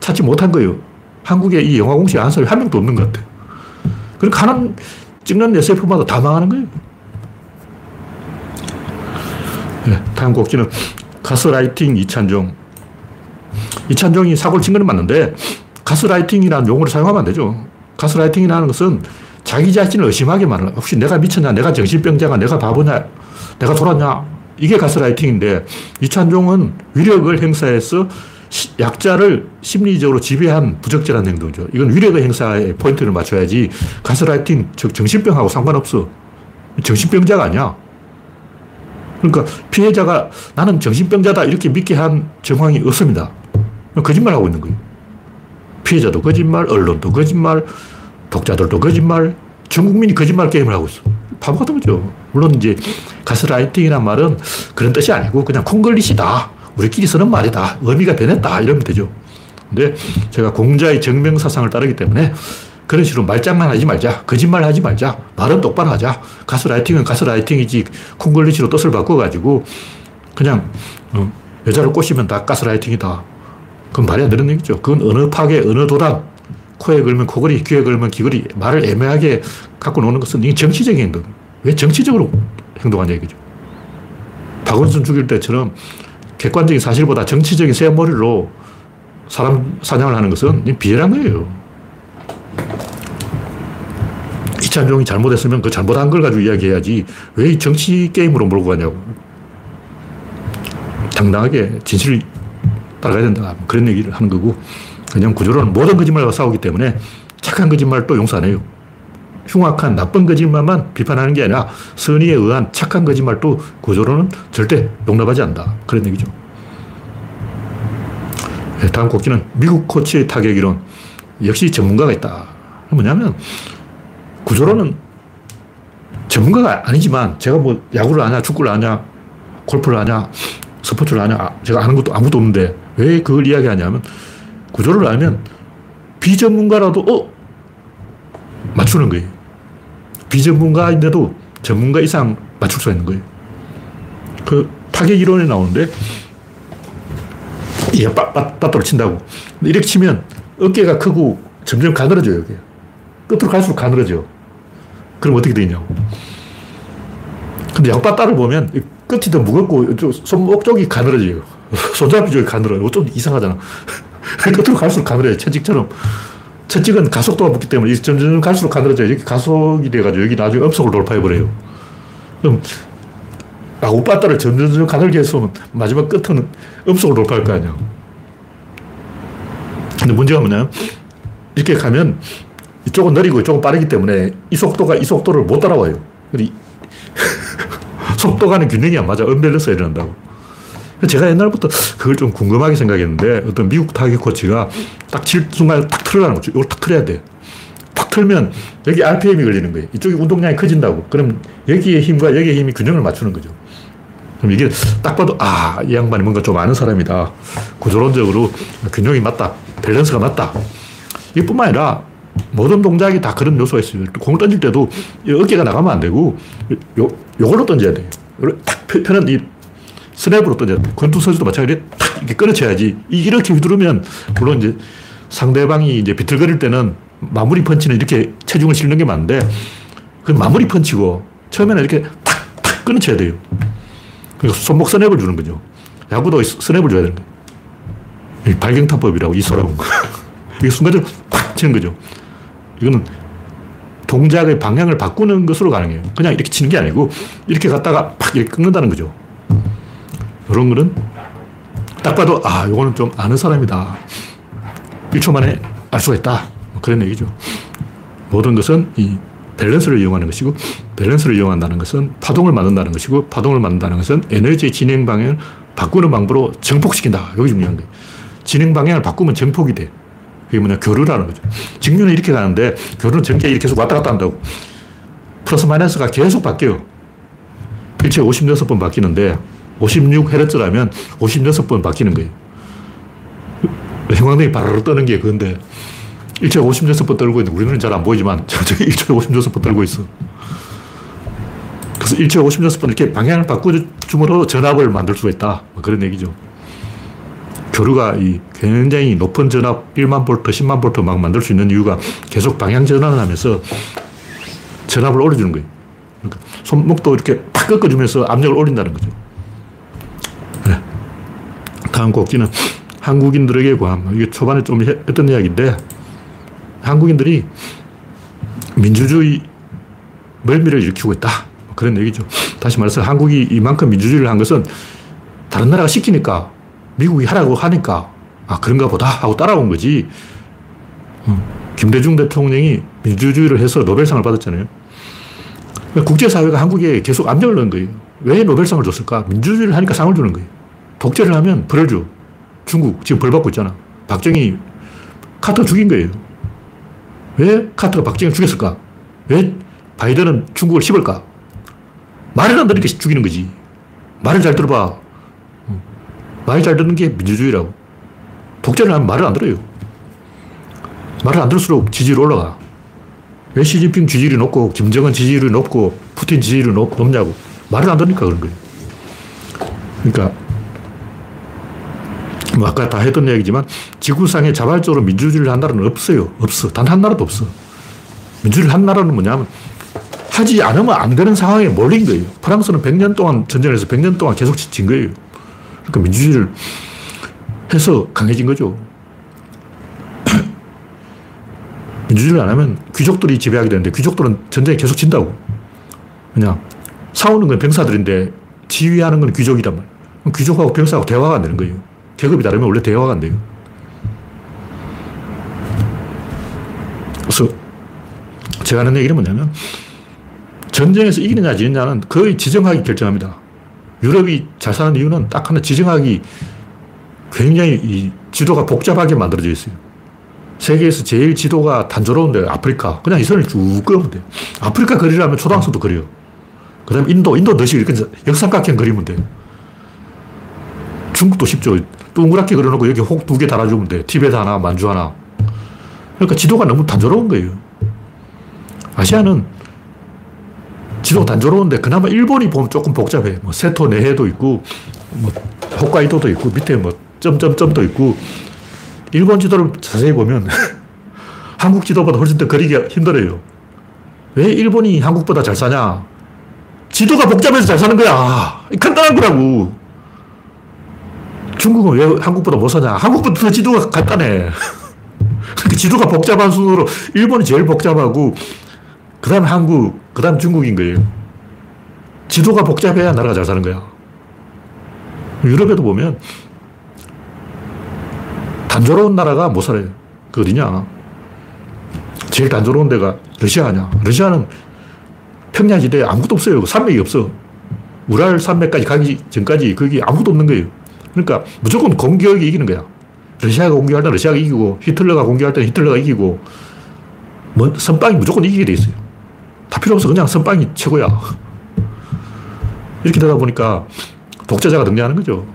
S1: 찾지 못한 거예요. 한국에 이 영화 공식 아는 사람이 한 명도 없는 것 같아. 그러니까 하는, 찍는 SF마다 다 망하는 거예요. 네, 다음 곡지는 가스라이팅 이찬종. 이찬종이 사고를 친 건 맞는데 가스라이팅이라는 용어를 사용하면 안 되죠. 가스라이팅이라는 것은 자기 자신을 의심하게 말하는 혹시 내가 미쳤냐, 내가 정신병자가, 내가 바보냐, 내가 돌았냐. 이게 가스라이팅인데 이찬종은 위력을 행사해서 약자를 심리적으로 지배한 부적절한 행동이죠. 이건 위력의 행사에 포인트를 맞춰야지 가스라이팅, 즉 정신병하고 상관없어. 정신병자가 아니야. 그러니까 피해자가 나는 정신병자다 이렇게 믿게 한 정황이 없습니다. 거짓말하고 있는 거예요. 피해자도 거짓말, 언론도 거짓말, 독자들도 거짓말, 전 국민이 거짓말 게임을 하고 있어. 바보 같은 거죠. 물론 이제 가스라이팅이란 말은 그런 뜻이 아니고 그냥 콩글리시다. 우리끼리 쓰는 말이다. 의미가 변했다. 이러면 되죠. 근데 제가 공자의 정명사상을 따르기 때문에 그런 식으로 말장난 하지 말자. 거짓말 하지 말자. 말은 똑바로 하자. 가스라이팅은 가스라이팅이지 콩글리시로 뜻을 바꿔가지고 그냥 어, 여자를 꼬시면 다 가스라이팅이다. 그건 말이 안 되는 얘기죠. 그건 언어 파괴, 언어 도단. 코에 걸면 코걸이, 귀에 걸면 귀걸이. 말을 애매하게 갖고 노는 것은 이게 정치적인 행동. 왜 정치적으로 행동한 얘기죠. 박원순 죽일 때처럼 객관적인 사실보다 정치적인 새머리로 사람 사냥을 하는 것은 비열한 거예요. 이찬종이 잘못했으면 그 잘못한 걸 가지고 이야기해야지 왜 이 정치 게임으로 몰고 가냐고. 당당하게 진실을 따라가야 된다. 그런 얘기를 하는 거고 그냥 구조로는 모든 거짓말과 싸우기 때문에 착한 거짓말 또 용서 안 해요. 흉악한 나쁜 거짓말만 비판하는 게 아니라 선의에 의한 착한 거짓말도 구조로는 절대 용납하지 않는다. 그런 얘기죠. 네, 다음 곡기는 미국 코치의 타격 이론. 역시 전문가가 있다. 뭐냐면 구조로는 전문가가 아니지만 제가 뭐 야구를 아냐, 축구를 아냐, 골프를 아냐, 스포츠를 아냐, 제가 아는 것도 아무도 없는데 왜 그걸 이야기하냐면 구조를 알면 비전문가라도 어? 맞추는 거예요. 비전문가인데도 전문가 이상 맞출 수 있는 거예요. 그 타격 이론에 나오는데 이게 빠따로 친다고. 이렇게 치면 어깨가 크고 점점 가늘어져요. 이게. 끝으로 갈수록 가늘어져. 그럼 어떻게 되냐고. 근데 양빠따를 보면 끝이 더 무겁고 손목 쪽이 가늘어져요. 손잡이 쪽이 가늘어요. 좀 이상하잖아. 끝으로 갈수록 가늘어요. 채찍처럼. 채찍은 가속도가 붙기 때문에 점점 갈수록 가늘어져요. 이렇게 가속이 돼가지고 여기 나중에 음속을 돌파해버려요. 그럼 아, 오빠따를 점점 가늘게 해서 마지막 끝은 음속을 돌파할 거 아니야. 근데 문제가 뭐냐 이렇게 가면 이쪽은 느리고 이쪽은 빠르기 때문에 이 속도가 이 속도를 못 따라와요. 속도 간의 균형이 안 맞아. 언밸런스가 일어난다고. 제가 옛날부터 그걸 좀 궁금하게 생각했는데 어떤 미국 타격 코치가 딱 칠 순간 딱 틀으라는 거죠. 이걸 딱 틀어야 돼. 탁 틀면 여기 RPM이 걸리는 거예요. 이쪽이 운동량이 커진다고. 그럼 여기의 힘과 여기의 힘이 균형을 맞추는 거죠. 그럼 이게 딱 봐도 아, 이 양반이 뭔가 좀 아는 사람이다. 구조론적으로 균형이 맞다. 밸런스가 맞다. 이뿐만 아니라 모든 동작이 다 그런 요소가 있어요. 공 던질 때도 어깨가 나가면 안 되고 요, 요걸로 던져야 돼요. 탁 펴는 이 스냅으로 돼. 권투 선수도 마찬가지로 탁 이렇게 끊어쳐야지. 이렇게 휘두르면 물론 이제 상대방이 이제 비틀거릴 때는 마무리 펀치는 이렇게 체중을 실는 게 맞는데 그 마무리 펀치고 처음에는 이렇게 탁, 탁 끊어쳐야 돼요. 그리고 손목 스냅을 주는 거죠. 야구도 스냅을 줘야 되는 거예요. 발경타법이라고 이소라고. 이게 순간적으로 팍 치는 거죠. 이거는 동작의 방향을 바꾸는 것으로 가능해요. 그냥 이렇게 치는 게 아니고 이렇게 갔다가 팍 이렇게 끊는다는 거죠. 이런 거는 딱 봐도 아, 이거는 좀 아는 사람이다. 1초 만에 알 수가 있다. 뭐 그런 얘기죠. 모든 것은 이 밸런스를 이용하는 것이고 밸런스를 이용한다는 것은 파동을 만든다는 것이고 파동을 만든다는 것은 에너지의 진행 방향을 바꾸는 방법으로 증폭시킨다. 여기 중요한 거예요. 진행 방향을 바꾸면 증폭이 돼. 그게 뭐냐, 교류라는 거죠. 직류는 이렇게 가는데, 교류는 전기가 이렇게 계속 왔다 갔다 한다고. 플러스 마이너스가 계속 바뀌어요. 1초에 56번 바뀌는데, 56헤르츠라면 56번 바뀌는 거예요. 형광등이 바로 떠는 게 그건데, 일체가 56번 떨고 있는데, 우리는 잘 안 보이지만, 저기 일체가 56번 떨고 있어. 그래서 일체가 56번 이렇게 방향을 바꿔줌으로 전압을 만들 수가 있다. 뭐 그런 얘기죠. 교류가 이 굉장히 높은 전압 1만 볼트, 10만 볼트 막 만들 수 있는 이유가 계속 방향 전환을 하면서 전압을 올려주는 거예요. 그러니까 손목도 이렇게 팍 꺾어주면서 압력을 올린다는 거죠. 네. 다음 곡기는 한국인들에게 구함. 이게 초반에 좀 했던 이야기인데 한국인들이 민주주의 멀미를 일으키고 있다. 그런 얘기죠. 다시 말해서 한국이 이만큼 민주주의를 한 것은 다른 나라가 시키니까 미국이 하라고 하니까 아 그런가 보다 하고 따라온 거지. 김대중 대통령이 민주주의를 해서 노벨상을 받았잖아요. 국제사회가 한국에 계속 압력을 넣은 거예요. 왜 노벨상을 줬을까? 민주주의를 하니까 상을 주는 거예요. 독재를 하면 벌을 줘. 중국 지금 벌 받고 있잖아. 박정희 카터 죽인 거예요. 왜 카터가 박정희 죽였을까? 왜 바이든은 중국을 씹을까? 말을 안 들으니까 죽이는 거지. 말을 잘 들어봐. 말 잘 듣는 게 민주주의라고. 독재를 하면 말을 안 들어요. 말을 안 들을수록 지지율 올라가. 왜 시진핑 지지율이 높고, 김정은 지지율이 높고, 푸틴 지지율이 높, 높냐고. 말을 안 들으니까 그런 거예요. 그러니까, 뭐 아까 다 했던 얘기지만, 지구상에 자발적으로 민주주의를 한 나라는 없어요. 없어. 단 한 나라도 없어. 민주주의를 한 나라는 뭐냐면, 하지 않으면 안 되는 상황에 몰린 거예요. 프랑스는 100년 동안 전쟁을 해서 100년 동안 계속 진 거예요. 그러니까 민주주의를 해서 강해진 거죠. 민주주의를 안 하면 귀족들이 지배하게 되는데 귀족들은 전쟁에 계속 진다고. 그냥 싸우는 건 병사들인데 지휘하는 건 귀족이란 말이에요. 귀족하고 병사하고 대화가 안 되는 거예요. 계급이 다르면 원래 대화가 안 돼요. 그래서 제가 하는 얘기는 뭐냐면 전쟁에서 이기느냐 지느냐는 거의 지정학이 결정합니다. 유럽이 잘 사는 이유는 딱 하나 지정학이 굉장히 이 지도가 복잡하게 만들어져 있어요. 세계에서 제일 지도가 단조로운데 아프리카. 그냥 이 선을 쭉 그으면 돼요. 아프리카 그리려면 초등학생도 그려요. 그 다음에 인도, 인도 너시 이렇게 역삼각형 그리면 돼요. 중국도 쉽죠. 동그랗게 그려놓고 여기 혹 두 개 달아주면 돼. 티베트 하나, 만주 하나. 그러니까 지도가 너무 단조로운 거예요. 아시아는 지도가 단조로운데 그나마 일본이 보면 조금 복잡해. 뭐 세토 네해도 있고, 뭐 홋카이도도 있고, 밑에 뭐 점점점도 있고, 일본 지도를 자세히 보면 한국 지도보다 훨씬 더 그리기 힘들어요. 왜 일본이 한국보다 잘 사냐? 지도가 복잡해서 잘 사는 거야. 간단한 거라고. 중국은 왜 한국보다 못 사냐? 한국보다 더 지도가 간단해. 그 지도가 복잡한 순으로 일본이 제일 복잡하고, 그 다음 한국, 그 다음 중국인 거예요. 지도가 복잡해야 나라가 잘 사는 거야. 유럽에도 보면 단조로운 나라가 못 살아요. 그 어디냐? 제일 단조로운 데가 러시아 아니야. 러시아는 평야지대에 아무것도 없어요. 산맥이 없어. 우랄 산맥까지 가기 전까지 거기 아무것도 없는 거예요. 그러니까 무조건 공격이 이기는 거야. 러시아가 공격할 때 러시아가 이기고 히틀러가 공격할 때 히틀러가 이기고 뭐 선빵이 무조건 이기게 돼 있어요. 다 필요 없어. 그냥 선빵이 최고야. 이렇게 되다 보니까 독재자가 등장하는 거죠.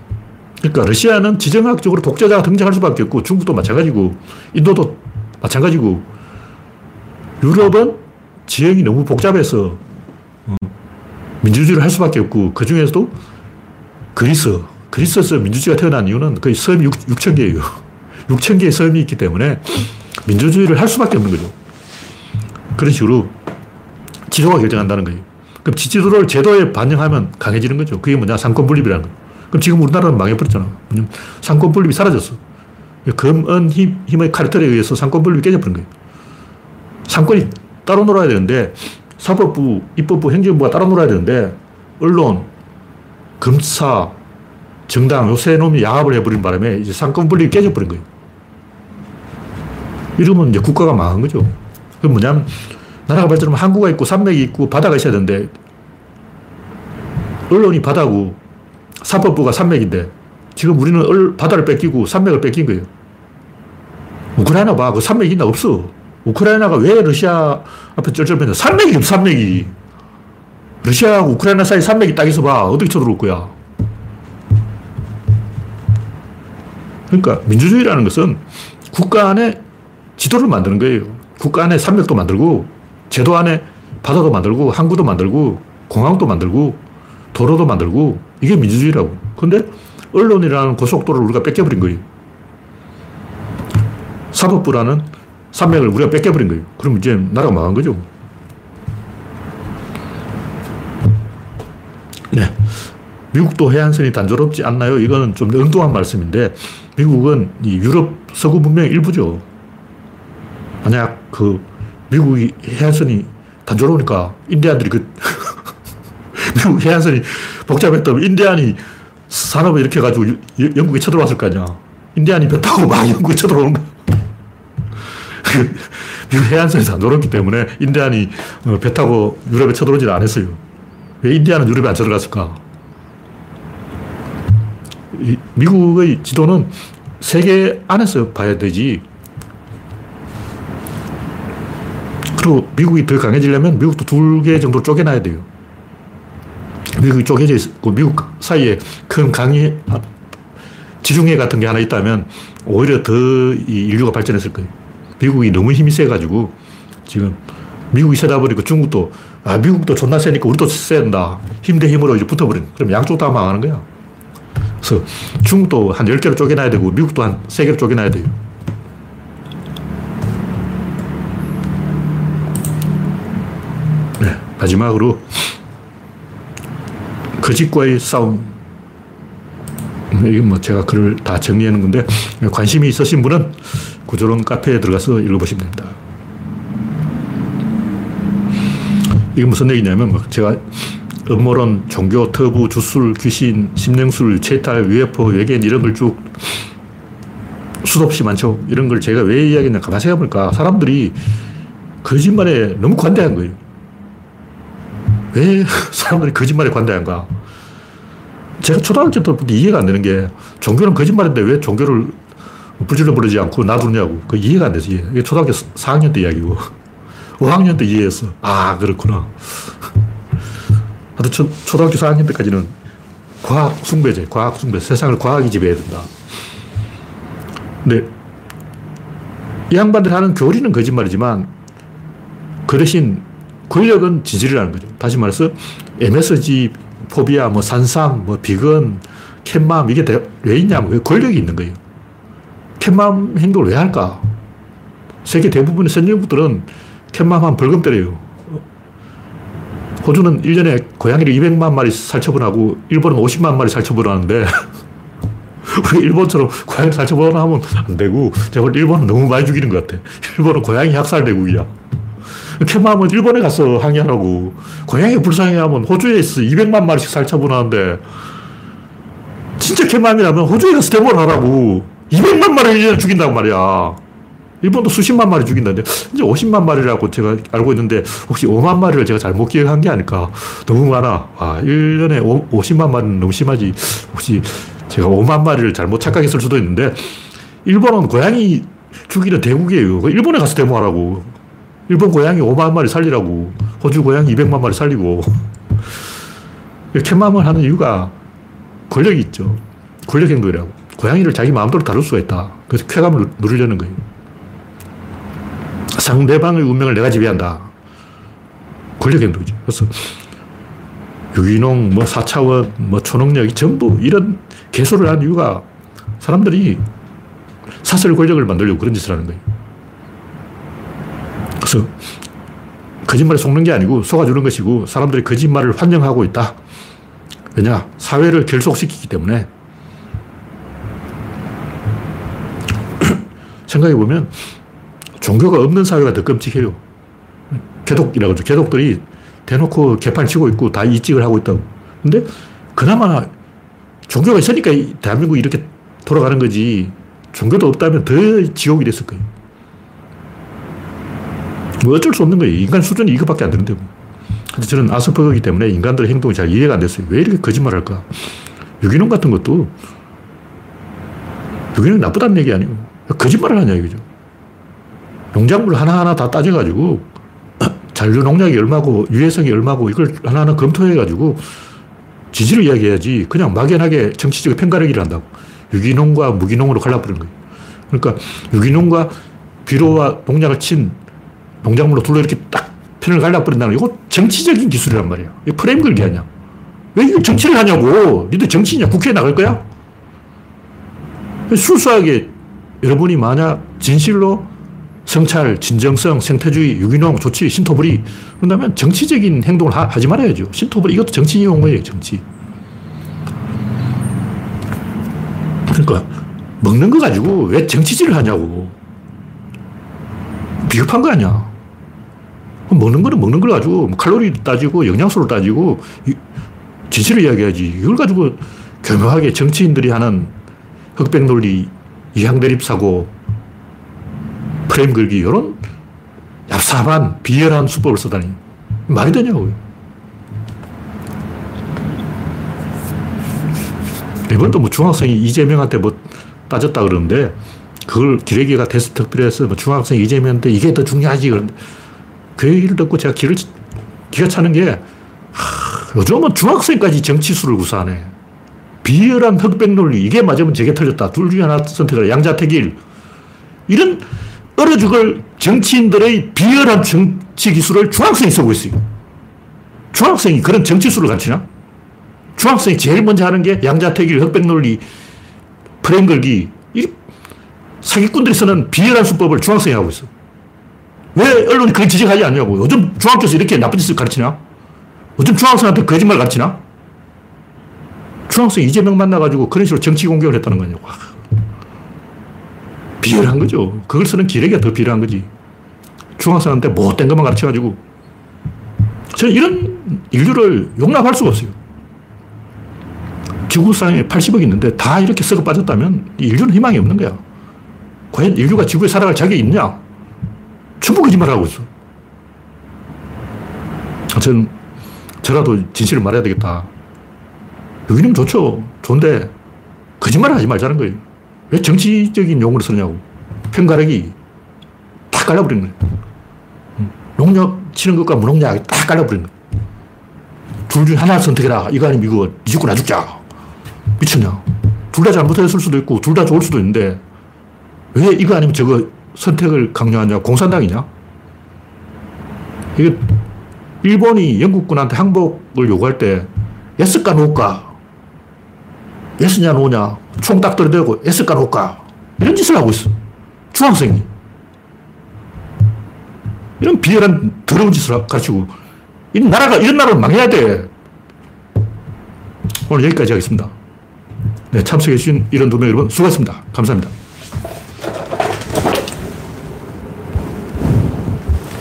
S1: 그러니까 러시아는 지정학적으로 독재자가 등장할 수밖에 없고 중국도 마찬가지고 인도도 마찬가지고 유럽은 지형이 너무 복잡해서 어, 민주주의를 할 수밖에 없고 그 중에서도 그리스, 그리스에서 민주주의가 태어난 이유는 거의 섬이 6, 천 개예요. 6천 개의 섬이 있기 때문에 민주주의를 할 수밖에 없는 거죠. 그런 식으로 지도가 결정한다는 거예요. 그럼 지도를 제도에 반영하면 강해지는 거죠. 그게 뭐냐? 상권 분립이라는 거예요. 그럼 지금 우리나라는 망해버렸잖아. 상권 분립이 사라졌어. 금은 힘, 힘의 카르텔에 의해서 상권 분립이 깨져버린 거예요. 상권이 따로 놀아야 되는데 사법부, 입법부, 행정부가 따로 놀아야 되는데 언론, 검사, 정당 요새 놈이 야합을 해버린 바람에 이제 상권 분립이 깨져버린 거예요. 이러면 이제 국가가 망한 거죠. 그 뭐냐면 나라가 발전하면 항구가 있고 산맥이 있고 바다가 있어야 되는데 언론이 바다고 사법부가 산맥인데 지금 우리는 바다를 뺏기고 산맥을 뺏긴 거예요. 우크라이나 봐. 그 산맥이 있나? 없어. 우크라이나가 왜 러시아 앞에 쩔쩔매냐? 산맥이 없어, 산맥이. 러시아하고 우크라이나 사이 산맥이 딱 있어 봐. 어떻게 쳐들어올 거야? 그러니까 민주주의라는 것은 국가 안에 지도를 만드는 거예요. 국가 안에 산맥도 만들고, 제도 안에 바다도 만들고, 항구도 만들고, 공항도 만들고, 도로도 만들고, 이게 민주주의라고. 근데 언론이라는 고속도로를 우리가 뺏겨버린 거예요. 사법부라는 산맥을 우리가 뺏겨버린 거예요. 그럼 이제 나라가 망한 거죠. 네. 미국도 해안선이 단조롭지 않나요? 이거는 좀 엉뚱한 말씀인데, 미국은 이 유럽 서구 문명의 일부죠. 만약 그 미국이 해안선이 단조로우니까 인디안들이 그 미국 해안선이 복잡했다면 인디안이 산업을 이렇게 해가지고 영국에 쳐들어왔을 거 아니야. 인디안이 배 타고 막 영국에 쳐들어오는 거야. 미국 해안선이 단조롭기 때문에 인디안이 어, 배 타고 유럽에 쳐들어오질 않았어요. 왜 인디안은 유럽에 안 쳐들어갔을까? 미국의 지도는 세계 안에서 봐야 되지. 그리고 미국이 더 강해지려면 미국도 두 개 정도 쪼개놔야 돼요. 미국이 쪼개져 있고 미국 사이에 큰 강이 지중해 같은 게 하나 있다면 오히려 더 인류가 발전했을 거예요. 미국이 너무 힘이 세가지고 지금 미국이 세다 버리고 중국도 아 미국도 존나 세니까 우리도 세야 된다. 힘 대 힘으로 이제 붙어버린. 그럼 양쪽 다 망하는 거야. 그래서 중국도 한 10개로 쪼개놔야 되고 미국도 한 3개로 쪼개놔야 돼요. 네, 마지막으로 거짓과의 싸움. 이건 뭐 제가 글을 다 놓은 건데 관심이 있으신 분은 구조론 카페에 들어가서 읽어보시면 됩니다. 이게 무슨 얘기냐면 뭐 제가 음모론, 종교, 터부, 주술, 귀신, 심령술, 채탈, UFO, 외계인 이런 걸 쭉 수도 없이 많죠. 이런 걸 제가 왜 이야기했냐 가만 생각해보니까 사람들이 거짓말에 너무 관대한 거예요. 왜 사람들이 거짓말에 관대한가? 제가 초등학교 때부터 이해가 안 되는 게 종교는 거짓말인데 왜 종교를 불질러 버리지 않고 놔두냐고. 그 이해가 안 되지. 이게 초등학교 4학년 때 이야기고. 5학년 때 이해했어. 아, 그렇구나. 하여튼 초, 초등학교 4학년 때까지는 과학 숭배제, 과학 숭배. 세상을 과학이 지배해야 된다. 근데 이 양반들 하는 교리는 거짓말이지만 그 대신 권력은 진실이라는 거죠. 다시 말해서 MSG, 포비아, 뭐 산삼, 뭐 비건, 캣맘 이게 왜 있냐면 권력이 있는 거예요. 캣맘 행동을 왜 할까? 세계 대부분의 선진국들은 캣맘 한 벌금 때려요. 호주는 1년에 고양이를 200만 마리 살처분하고 일본은 50만 마리 살처분하는데 우리 일본처럼 고양이 살처분하면 안 되고 제가 일본은 너무 많이 죽이는 것 같아. 일본은 고양이 학살 대국이야. 캣맘은 일본에 가서 항의하라고. 고양이 불쌍해하면 호주에 있어 200만 마리씩 살처분하는데 진짜 캣맘이라면 호주에 가서 데모를 하라고. 200만 마리를 1년에 죽인다고 말이야. 일본도 수십만 마리 죽인다는데 이제 50만 마리라고 제가 알고 있는데 혹시 5만 마리를 제가 잘못 기억한 게 아닐까. 너무 많아. 아, 1년에 5, 50만 마리는 너무 심하지. 혹시 제가 5만 마리를 잘못 착각했을 수도 있는데 일본은 고양이 죽이는 대국이에요. 일본에 가서 데모하라고. 일본 고양이 5만 마리 살리라고. 호주 고양이 200만 마리 살리고. 캣맘을 하는 이유가 권력이 있죠. 권력 행동이라고. 고양이를 자기 마음대로 다룰 수가 있다. 그래서 쾌감을 누리려는 거예요. 상대방의 운명을 내가 지배한다. 권력 행동이죠. 그래서 유기농, 뭐 4차원, 뭐 초능력, 전부 이런 개소를 한 이유가 사람들이 사설 권력을 만들려고 그런 짓을 하는 거예요. 그래서 거짓말에 속는 게 아니고 속아주는 것이고 사람들이 거짓말을 환영하고 있다. 왜냐? 사회를 결속시키기 때문에. 생각해보면 종교가 없는 사회가 더 끔찍해요. 개독이라고 하죠. 개독들이 대놓고 개판 치고 있고 다 이직을 하고 있다고. 근데 그나마 종교가 있으니까 대한민국이 이렇게 돌아가는 거지. 종교도 없다면 더 지옥이 됐을 거예요. 뭐 어쩔 수 없는 거예요. 인간 수준이 이거밖에 안 되는데. 뭐. 근데 저는 아스퍼거기 때문에 인간들의 행동이 잘 이해가 안 됐어요. 왜 이렇게 거짓말 할까? 유기농 같은 것도 유기농이 나쁘다는 얘기 아니고 거짓말을 하냐 이거죠. 농작물 하나하나 다 따져가지고 잔류 농약이 얼마고 유해성이 얼마고 이걸 하나하나 검토해가지고 진실을 이야기해야지 그냥 막연하게 정치적 편가르기를 한다고. 유기농과 무기농으로 갈라버리는 거예요. 그러니까 유기농과 비료와 농약을 친 농작물로 둘러 이렇게 딱 편을 갈라버린다는 이거 정치적인 기술이란 말이야. 이 프레임 걸기 하냐. 왜 이거 정치를 하냐고. 니들 정치냐. 국회에 나갈 거야? 순수하게 여러분이 만약 진실로 성찰, 진정성, 생태주의, 유기농, 조치, 신토불이 그런다면 정치적인 행동을 하, 지 말아야죠. 신토불이 이것도 정치 용어예요, 정치. 그러니까 먹는 거 가지고 왜 정치질을 하냐고. 비겁한 거 아니야. 먹는 거는 먹는 걸 가지고 뭐 칼로리 따지고 영양소를 따지고 진실을 이야기하지. 이걸 가지고 교묘하게 정치인들이 하는 흑백 논리, 이항대립 사고, 프레임 걸기, 이런 얍삽한, 비열한 수법을 쓰다니. 말이 되냐고. 이번도 뭐 중학생이 이재명한테 뭐 따졌다 그러는데, 그걸 기레기가 테스트 특별해서 뭐 중학생 이재명한테 이게 더 중요하지. 그런데 그 얘기를 듣고 제가 기를, 기가 차는 게, 하, 요즘은 중학생까지 정치수를 구사하네. 비열한 흑백 논리. 이게 맞으면 저게 틀렸다. 둘 중에 하나 선택을 양자택일. 이런 얼어 죽을 정치인들의 비열한 정치 기술을 중학생이 쓰고 있어요. 중학생이 그런 정치술을 가르치나? 중학생이 제일 먼저 하는 게 양자택일, 흑백 논리, 프레임 걸기. 이 사기꾼들이 쓰는 비열한 수법을 중학생이 하고 있어. 왜 언론이 그걸 지적하지 않냐고. 요즘 중학교에서 이렇게 나쁜 짓을 가르치나? 요즘 중학생한테 거짓말 가르치나? 중학생 이재명 만나가지고 그런 식으로 정치 공격을 했다는 거냐고. 비열한 거죠. 그걸 쓰는 기레기가 더 비열한 거지. 중학생한테 못된 것만 가르쳐가지고. 저는 이런 인류를 용납할 수가 없어요. 지구상에 80억 있는데 다 이렇게 썩어 빠졌다면 인류는 희망이 없는 거야. 과연 인류가 지구에 살아갈 자격이 있냐? 전부 거짓말하고 있어. 저는 저라도 진실을 말해야 되겠다. 여기는 좋죠. 좋은데 거짓말을 하지 말자는 거예요. 왜 정치적인 용어를 쓰냐고. 편가르기 다 깔려버린 거예요. 음. 농약 치는 것과 무농약 다 깔려버린 거예요. 둘중 하나를 선택해라. 이거 아니면 이거. 니 죽고 나 죽자. 미쳤냐. 둘 다 잘못했을 수도 있고 둘 다 좋을 수도 있는데 왜 이거 아니면 저거 선택을 강요하냐. 공산당이냐. 이게 일본이 영국군한테 항복을 요구할 때 Yes까 No까 Yes냐 No냐. 총 딱 들이대고 Yes까 No까. 이런 짓을 하고 있어. 중학생이. 이런 비열한 더러운 짓을 가르치고 이 나라가 이런 나라를 망해야 돼. 오늘 여기까지 하겠습니다. 네, 참석해주신 이런 두 명 여러분 수고하셨습니다. 감사합니다